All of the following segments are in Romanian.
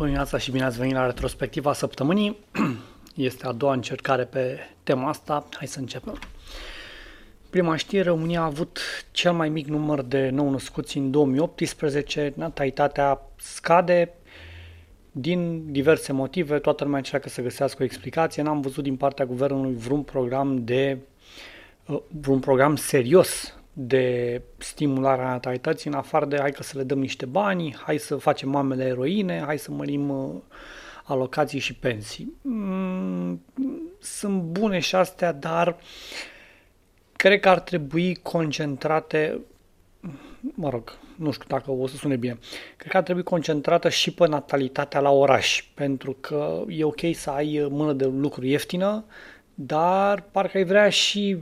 Bună dimineața și bine ați venit la retrospectiva săptămânii. Este a doua încercare pe tema asta. Hai să începem. Prima știre, România a avut cel mai mic număr de nou născuți în 2018. Natalitatea scade din diverse motive. Toată lumea încearcă să găsească o explicație. N-am văzut din partea guvernului vreun program de uh, vreun program serios de stimulare a natalității, în afară de hai că să le dăm niște bani, hai să facem mamele eroine, hai să mărim uh, alocații și pensii. Mm, sunt bune și astea, dar cred că ar trebui concentrate, mă rog, nu știu dacă o să sune bine, cred că ar trebui concentrată și pe natalitatea la oraș, pentru că e ok să ai mână de lucru ieftină, dar parcă ai vrea și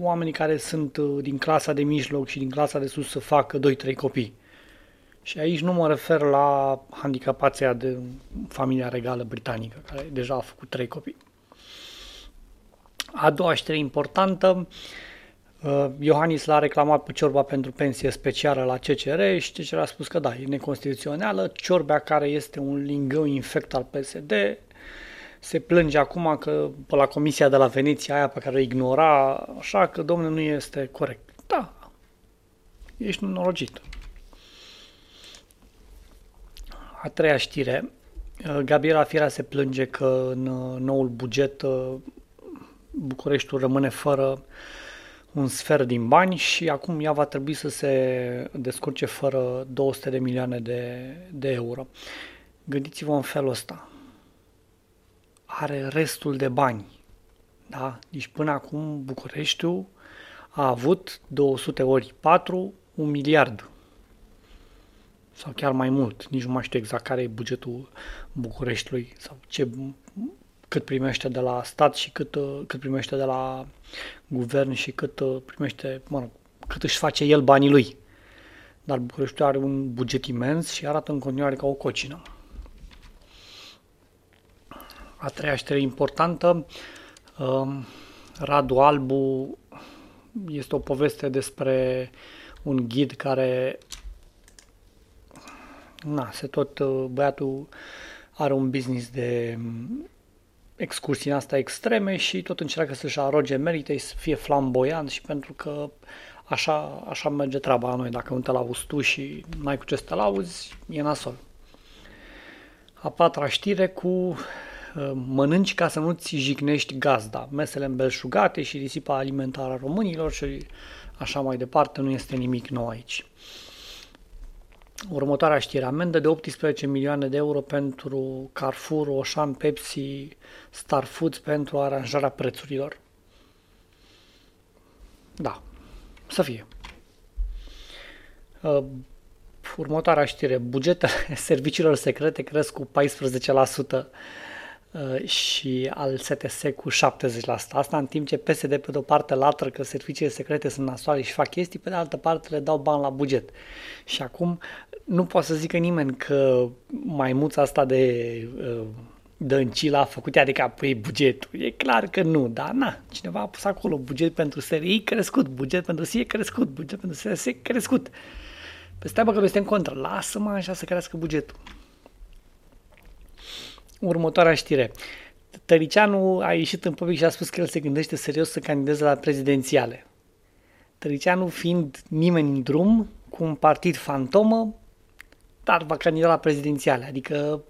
oamenii care sunt uh, din clasa de mijloc și din clasa de sus să facă 2-3 copii. Și aici nu mă refer la handicapația de familia regală britanică, care deja a făcut 3 copii. A doua știre importantă, uh, Iohannis l-a reclamat pe ciorba pentru pensie specială la CCR și CCR a spus că da, e neconstituțională, ciorbea care este un lingău infect al PSD se plânge acum că pe la comisia de la Veneția aia pe care o ignora, așa că, domnule, nu este corect. Da, ești norocit. A treia știre. Gabriela Fiera se plânge că în noul buget Bucureștiul rămâne fără un sfert din bani și acum ea va trebui să se descurce fără 200 de milioane de, de euro. Gândiți-vă în felul ăsta are restul de bani. Da? Deci până acum Bucureștiul a avut 200 ori 4, un miliard. Sau chiar mai mult. Nici nu mai știu exact care e bugetul Bucureștiului sau ce, cât primește de la stat și cât, cât primește de la guvern și cât primește, mă rog, cât își face el banii lui. Dar Bucureștiul are un buget imens și arată în continuare ca o cocină. A treia știre importantă, um, Radu Albu este o poveste despre un ghid care na, se tot, uh, băiatul are un business de um, excursii în asta extreme și tot încearcă să-și aroge merite, să fie flamboyant și pentru că așa, așa merge treaba la noi. Dacă nu te lauzi tu și n-ai cu ce să te lauzi, e nasol. A patra știre cu Uh, mănânci ca să nu-ți jignești gazda. Mesele îmbelșugate și risipa alimentară a românilor și așa mai departe, nu este nimic nou aici. Următoarea știre, amendă de 18 milioane de euro pentru Carrefour, Oșan, Pepsi, Star Foods pentru aranjarea prețurilor. Da, să fie. Uh, următoarea știre, bugetele serviciilor secrete cresc cu 14% Uh, și al STS cu 70%. Asta în timp ce PSD pe de-o parte latră că serviciile secrete sunt nasoale și fac chestii, pe de altă parte le dau bani la buget. Și acum nu poate să zică nimeni că maimuța asta de uh, Dăncila a făcut ea de capul bugetul. E clar că nu, dar na, cineva a pus acolo buget pentru SRI crescut, buget pentru SIE crescut, buget pentru SRS crescut. Păi bă că noi suntem contra, lasă-mă așa să crească bugetul. Următoarea știre. Tăricianu a ieșit în public și a spus că el se gândește serios să candideze la prezidențiale. Tăricianu fiind nimeni în drum, cu un partid fantomă, dar va candida la prezidențiale. Adică,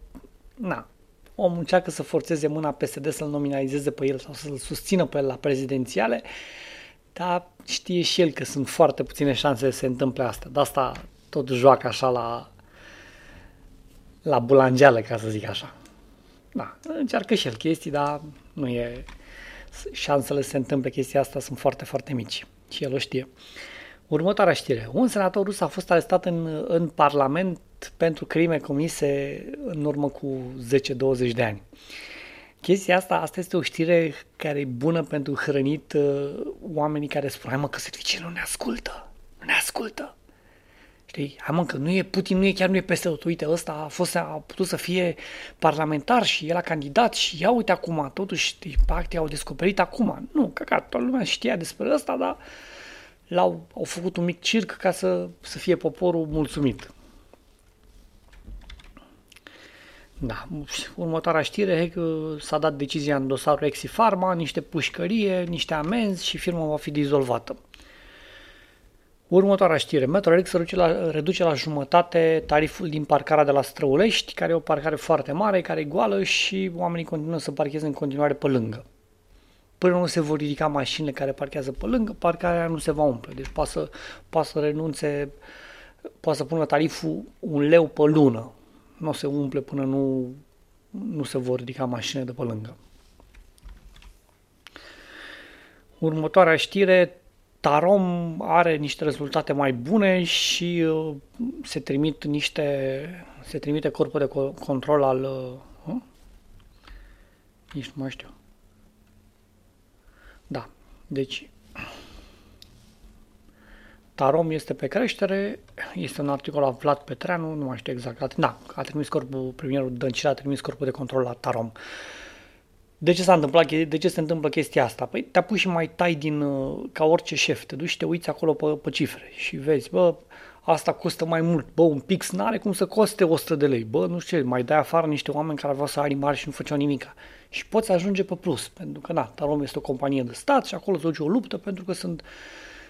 na, omul încearcă să forțeze mâna PSD să-l nominalizeze pe el sau să-l susțină pe el la prezidențiale, dar știe și el că sunt foarte puține șanse să se întâmple asta. De asta tot joacă așa la, la bulangeală, ca să zic așa da, încearcă și el chestii, dar nu e... Șansele să se întâmple chestia asta sunt foarte, foarte mici și el o știe. Următoarea știre. Un senator rus a fost arestat în, în Parlament pentru crime comise în urmă cu 10-20 de ani. Chestia asta, asta este o știre care e bună pentru hrănit uh, oamenii care spun, mă, că serviciile nu ne ascultă, nu ne ascultă. Știi? Hai mă, că nu e, Putin nu e, chiar nu e peste tot. Uite, ăsta a, fost, a putut să fie parlamentar și el a candidat și ia uite acum, totuși, partii au descoperit acum. Nu, că toată lumea știa despre ăsta, dar l-au au făcut un mic circ ca să, să fie poporul mulțumit. Da, următoarea știre, s-a dat decizia în dosarul Exi Pharma, niște pușcărie, niște amenzi și firma va fi dizolvată. Următoarea știre. Metrorex reduce la, reduce la jumătate tariful din parcarea de la Străulești, care e o parcare foarte mare, care e goală și oamenii continuă să parcheze în continuare pe lângă. Până nu se vor ridica mașinile care parchează pe lângă, parcarea nu se va umple. Deci poate să, poate să renunțe, poate să pună tariful un leu pe lună. Nu se umple până nu, nu se vor ridica mașinile de pe lângă. Următoarea știre, Tarom are niște rezultate mai bune și uh, se trimit niște se trimite corpul de control al uh, nici nu mai știu. Da. Deci Tarom este pe creștere, este un articol aflat pe Petreanu, nu mai știu exact. Da, a trimis corpul, premierul Dăncilă a trimis corpul de control la Tarom. Uh, de ce s-a întâmplat, de ce se întâmplă chestia asta? Păi te apuci și mai tai din, uh, ca orice șef, te duci și te uiți acolo pe, pe cifre și vezi, bă, asta costă mai mult, bă, un pix n-are cum să coste 100 de lei, bă, nu știu ce, mai dai afară niște oameni care aveau salarii mari și nu făceau nimic. Și poți ajunge pe plus, pentru că, na, Tarom este o companie de stat și acolo se duce o luptă, pentru că sunt,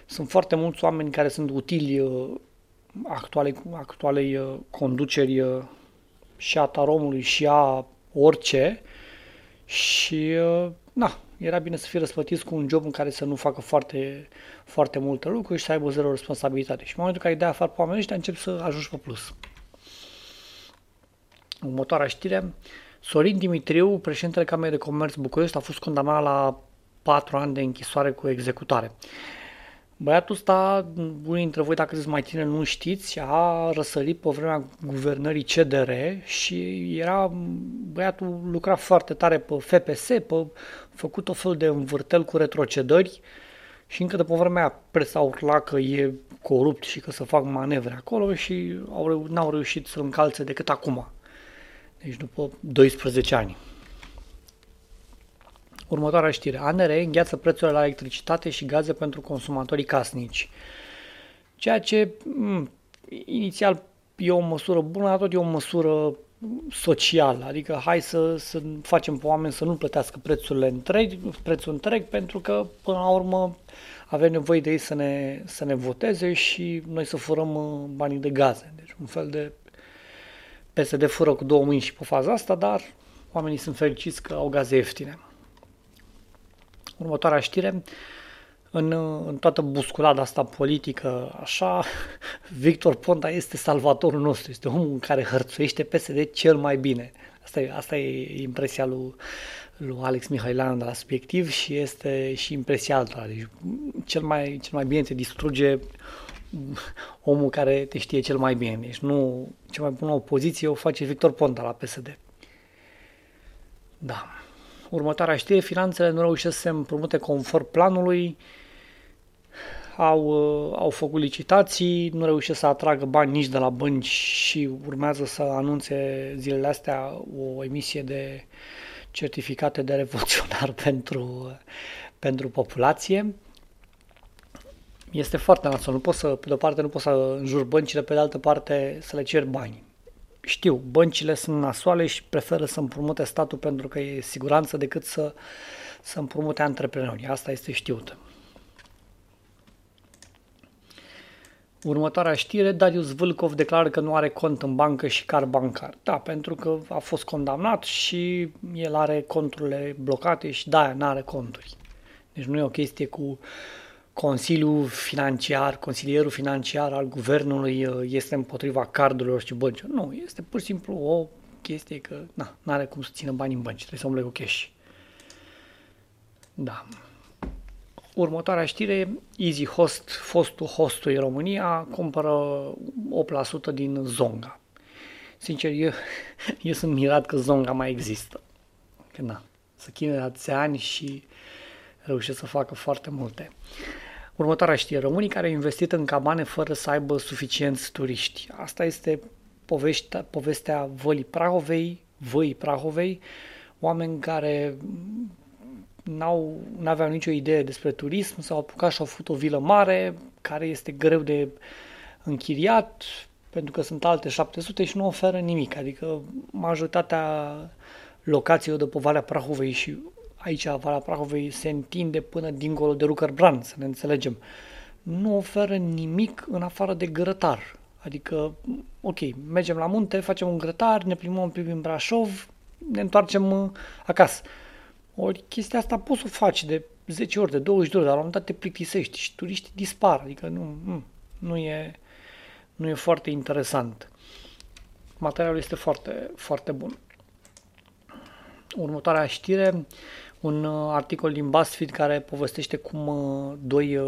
sunt foarte mulți oameni care sunt utili uh, actualei, actualei uh, conduceri și a Taromului și a orice, și, uh, na, era bine să fie răsplătiți cu un job în care să nu facă foarte, foarte multe lucruri și să aibă zero responsabilitate. Și în momentul în care îi dai afară pe oamenii ăștia, încep să ajungi pe plus. Următoarea știre, Sorin Dimitriu, președintele Camerei de Comerț București, a fost condamnat la 4 ani de închisoare cu executare. Băiatul ăsta, unii dintre voi, dacă sunteți mai tineri, nu știți, a răsărit pe vremea guvernării CDR și era, băiatul lucra foarte tare pe FPS, pe făcut o fel de învârtel cu retrocedări și încă de pe vremea presa urla că e corupt și că să fac manevre acolo și au, n-au reușit să încalțe decât acum. Deci după 12 ani. Următoarea știre. ANR îngheață prețurile la electricitate și gaze pentru consumatorii casnici. Ceea ce, m- mm, inițial, e o măsură bună, dar tot e o măsură socială, adică hai să, să facem pe oameni să nu plătească prețurile întreg, prețul întreg, pentru că, până la urmă, avem nevoie de ei să ne, să ne voteze și noi să furăm uh, banii de gaze. Deci un fel de PSD fură cu două mâini și pe faza asta, dar oamenii sunt fericiți că au gaze ieftine. Următoarea știre, în, în toată busculada asta politică, așa, Victor Ponta este salvatorul nostru, este omul care hărțuiește PSD cel mai bine. Asta e, asta e impresia lui, lui Alex Mihailan de la Subiectiv și este și impresia alta. Deci, cel mai, cel mai bine te distruge omul care te știe cel mai bine. Deci nu, cea mai bună opoziție o face Victor Ponta la PSD. Da. Următoarea știre, finanțele nu reușesc să se împrumute conform planului, au, uh, au făcut licitații, nu reușesc să atragă bani nici de la bănci și urmează să anunțe zilele astea o emisie de certificate de revoluționar pentru, pentru populație. Este foarte nasol. Nu poți să, pe de o parte nu poți să înjuri băncile, pe de altă parte să le ceri bani știu, băncile sunt nasoale și preferă să împrumute statul pentru că e siguranță decât să, să împrumute antreprenorii. Asta este știut. Următoarea știre, Darius Vâlcov declară că nu are cont în bancă și car bancar. Da, pentru că a fost condamnat și el are conturile blocate și da, nu are conturi. Deci nu e o chestie cu Consiliul financiar, consilierul financiar al guvernului uh, este împotriva cardurilor și băncilor. Nu, este pur și simplu o chestie că nu are cum să țină bani în bănci, trebuie să umble cu cash. Da. Următoarea știre, Easy Host, fostul hostului România, cumpără 8% din Zonga. Sincer, eu, eu sunt mirat că Zonga mai există. Că na, să chine atâția ani și reușesc să facă foarte multe. Următoarea știre, românii care au investit în cabane fără să aibă suficienți turiști. Asta este povestea, povestea Vălii Prahovei, Văii Prahovei, oameni care n-au, n-aveau nicio idee despre turism, s-au apucat și au făcut o vilă mare care este greu de închiriat, pentru că sunt alte 700 și nu oferă nimic. Adică majoritatea locațiilor de pe Valea Prahovei și aici Valea Prahovei se întinde până dincolo de Rucărbrand, să ne înțelegem. Nu oferă nimic în afară de grătar. Adică, ok, mergem la munte, facem un grătar, ne plimbăm prin Brașov, ne întoarcem uh, acasă. Ori chestia asta poți să o faci de 10 ori, de 20 de ori, dar la un moment dat te plictisești și turiștii dispar. Adică nu, nu, nu, e, nu e foarte interesant. Materialul este foarte, foarte bun. Următoarea știre, un uh, articol din BuzzFeed care povestește cum uh, doi,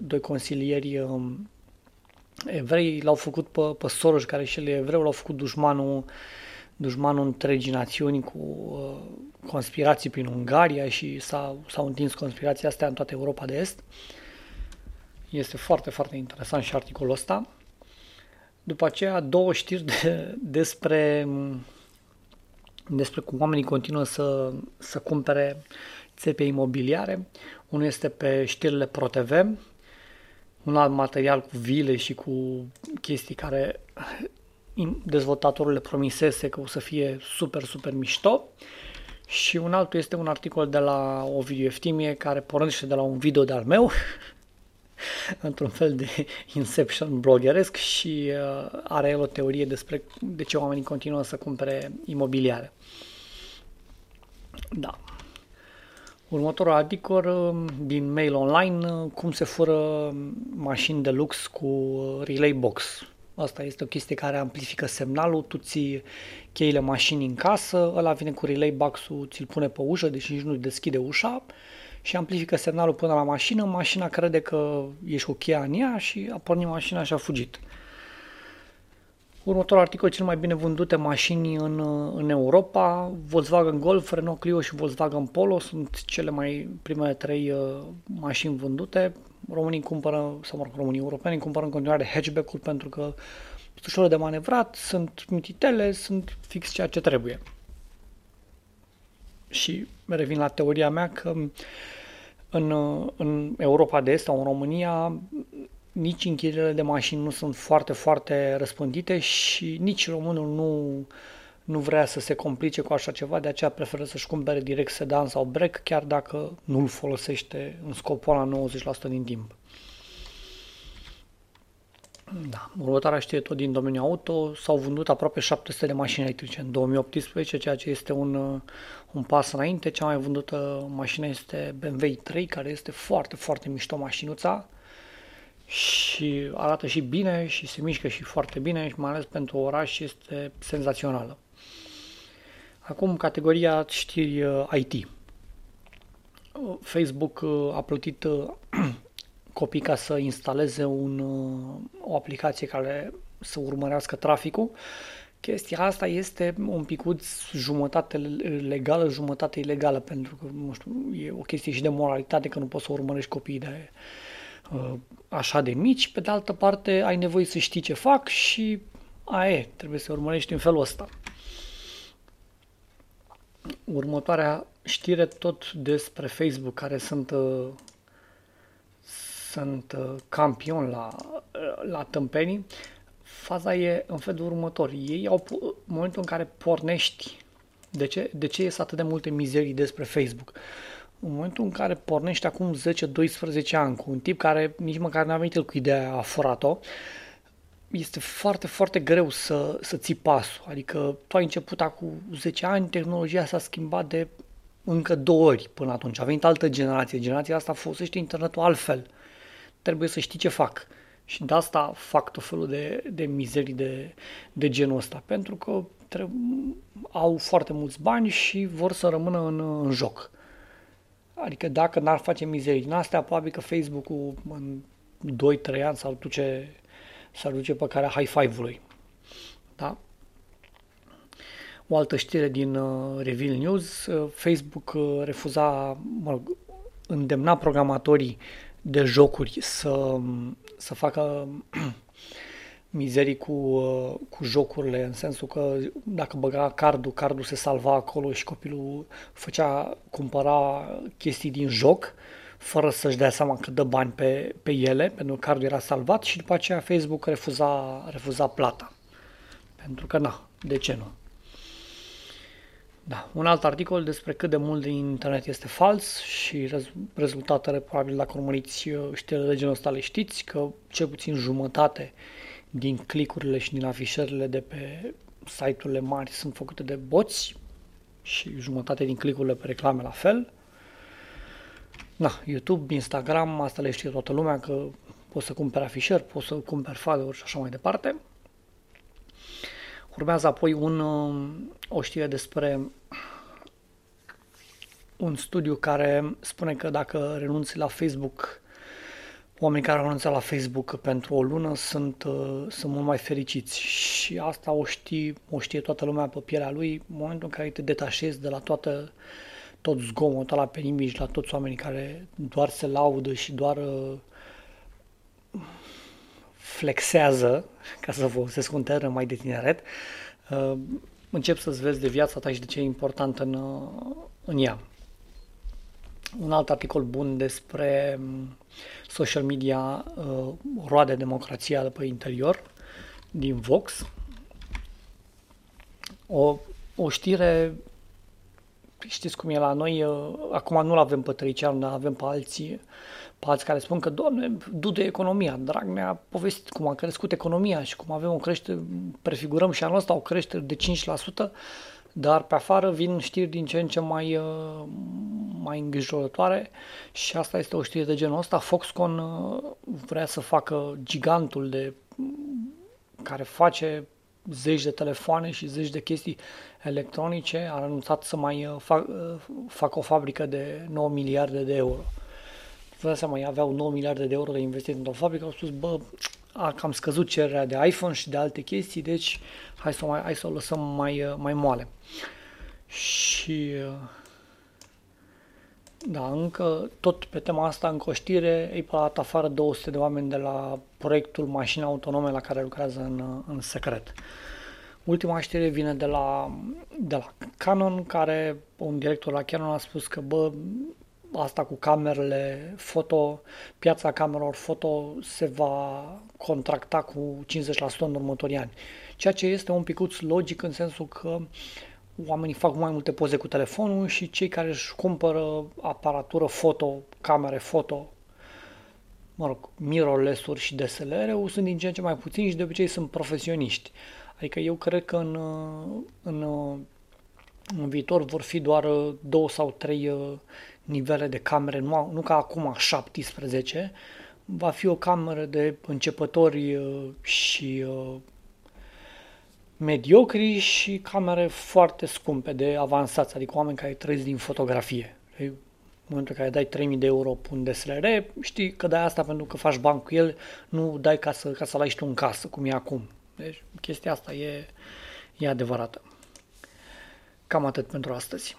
doi consilieri um, evrei l-au făcut pe, pe Soros, care și el e evreu, l-au făcut dușmanul, dușmanul întregii națiuni cu uh, conspirații prin Ungaria și s-au, s-au întins conspirația astea în toată Europa de Est. Este foarte, foarte interesant și articolul ăsta. După aceea, două știri de, despre, despre cum oamenii continuă să, să cumpere țepe imobiliare. Unul este pe știrile ProTV, un alt material cu vile și cu chestii care dezvoltatorul le promisese că o să fie super, super mișto. Și un altul este un articol de la Ovidiu Eftimie care pornește de la un video de-al meu, într-un fel de Inception bloggeresc și uh, are el o teorie despre de ce oamenii continuă să cumpere imobiliare. Da. Următorul articol um, din mail online, uh, cum se fură mașini de lux cu uh, relay box. Asta este o chestie care amplifică semnalul, tu ții cheile mașinii în casă, ăla vine cu relay box-ul, ți-l pune pe ușă, deși nici nu deschide ușa și amplifică semnalul până la mașină, mașina crede că ești cu cheia în ea și a pornit mașina și a fugit. Următorul articol, cel mai bine vândute mașini în, în Europa, Volkswagen Golf, Renault Clio și Volkswagen Polo sunt cele mai primele trei uh, mașini vândute. Românii cumpără, sau mă rog, românii europeni cumpără în continuare hatchback-uri pentru că sunt ușor de manevrat, sunt mititele, sunt fix ceea ce trebuie. Și revin la teoria mea că în, în Europa de Est sau în România nici închirierile de mașini nu sunt foarte, foarte răspândite și nici românul nu, nu vrea să se complice cu așa ceva, de aceea preferă să-și cumpere direct sedan sau break, chiar dacă nu îl folosește în scopul la 90% din timp. Da. Următoarea știe tot din domeniul auto, s-au vândut aproape 700 de mașini electrice în 2018, ceea ce este un, un pas înainte. Cea mai vândută mașină este BMW 3, care este foarte, foarte mișto mașinuța și arată și bine și se mișcă și foarte bine și mai ales pentru oraș este senzațională. Acum categoria știri uh, IT. Facebook uh, a plătit uh, copii ca să instaleze un, o aplicație care să urmărească traficul. Chestia asta este un picuț jumătate legală, jumătate ilegală, pentru că, nu știu, e o chestie și de moralitate că nu poți să urmărești copiii de Uh, așa de mici, pe de altă parte ai nevoie să știi ce fac și aia e, trebuie să urmărești în felul ăsta. Următoarea știre tot despre Facebook, care sunt, uh, sunt uh, campioni la, la tâmpenii. Faza e în felul următor. Ei au, în momentul în care pornești, de ce, de ce ies atât de multe mizerii despre Facebook? în momentul în care pornești acum 10-12 ani cu un tip care nici măcar n-a venit el cu ideea, a furat-o, este foarte, foarte greu să, să ții pasul. Adică tu ai început acum 10 ani, tehnologia s-a schimbat de încă două ori până atunci. A venit altă generație. Generația asta folosește internetul altfel. Trebuie să știi ce fac. Și de asta fac tot felul de, de mizerii de, de genul ăsta. Pentru că trebuie, au foarte mulți bani și vor să rămână în, în joc. Adică dacă n-ar face mizerii din astea, probabil că Facebook-ul în 2-3 ani s-ar duce, s-ar duce pe care high five-ului. Da? O altă știre din uh, Reveal News, uh, Facebook uh, refuza, mă rog, îndemna programatorii de jocuri să, să facă mizerii cu, uh, cu jocurile, în sensul că dacă băga cardul, cardul se salva acolo și copilul făcea, cumpăra chestii din joc, fără să-și dea seama că dă bani pe, pe ele, pentru că cardul era salvat și după aceea Facebook refuza, refuza plata. Pentru că, na, de ce nu? Da, un alt articol despre cât de mult din internet este fals și rez- rezultatele, probabil dacă urmăriți uh, știrile de genul ăsta le știți, că cel puțin jumătate din clicurile și din afișările de pe site-urile mari sunt făcute de boți și jumătate din clicurile pe reclame la fel. Na, YouTube, Instagram, asta le știe toată lumea că poți să cumperi afișări, poți să cumperi follower și așa mai departe. Urmează apoi un, uh, o știre despre un studiu care spune că dacă renunți la Facebook, oamenii care renunță la Facebook pentru o lună sunt, uh, sunt mult mai fericiți. Și asta o știe, o știe toată lumea pe pielea lui. În momentul în care te detașezi de la toată tot zgomotul ăla pe nimic, la toți oamenii care doar se laudă și doar uh, flexează, ca să folosesc un termen mai de tineret, uh, încep să-ți vezi de viața ta și de ce e important în, uh, în ea. Un alt articol bun despre um, social media uh, roade democrația de pe interior din Vox. O, o știre știți cum e la noi, acum nu-l avem pe Trăiceanu, dar avem pe alții pe alții care spun că, doamne, dude economia. Dragnea a povestit cum a crescut economia și cum avem o creștere, prefigurăm și anul ăsta o creștere de 5%, dar pe afară vin știri din ce în ce mai, uh, mai îngrijorătoare și asta este o știre de genul ăsta. Foxconn uh, vrea să facă gigantul de care face zeci de telefoane și zeci de chestii electronice, a anunțat să mai uh, fac, facă o fabrică de 9 miliarde de euro. Vă dați seama, ei aveau 9 miliarde de euro de investit într-o fabrică, au spus, bă, a cam scăzut cererea de iPhone și de alte chestii, deci hai să, mai, hai să o lăsăm mai, mai moale. Și da, încă tot pe tema asta, în coștire, Apple a dat afară 200 de oameni de la proiectul mașini autonome la care lucrează în, în secret. Ultima știre vine de la, de la Canon, care un director la Canon a spus că, bă, asta cu camerele foto, piața camerelor foto se va contracta cu 50% în următorii ani. Ceea ce este un picuț logic în sensul că oamenii fac mai multe poze cu telefonul și cei care își cumpără aparatură foto, camere foto, mă rog, mirrorless-uri și DSLR-uri sunt din ce în ce mai puțini și de obicei sunt profesioniști. Adică eu cred că în, în, în viitor vor fi doar două sau trei nivele de camere, nu, nu ca acum 17, va fi o cameră de începători uh, și uh, mediocri și camere foarte scumpe de avansați, adică oameni care trăiesc din fotografie. În momentul în care dai 3000 de euro pe un DSLR, știi că dai asta pentru că faci bani cu el, nu dai ca să, ca să-l ai și tu în casă, cum e acum. Deci chestia asta e, e adevărată. Cam atât pentru astăzi.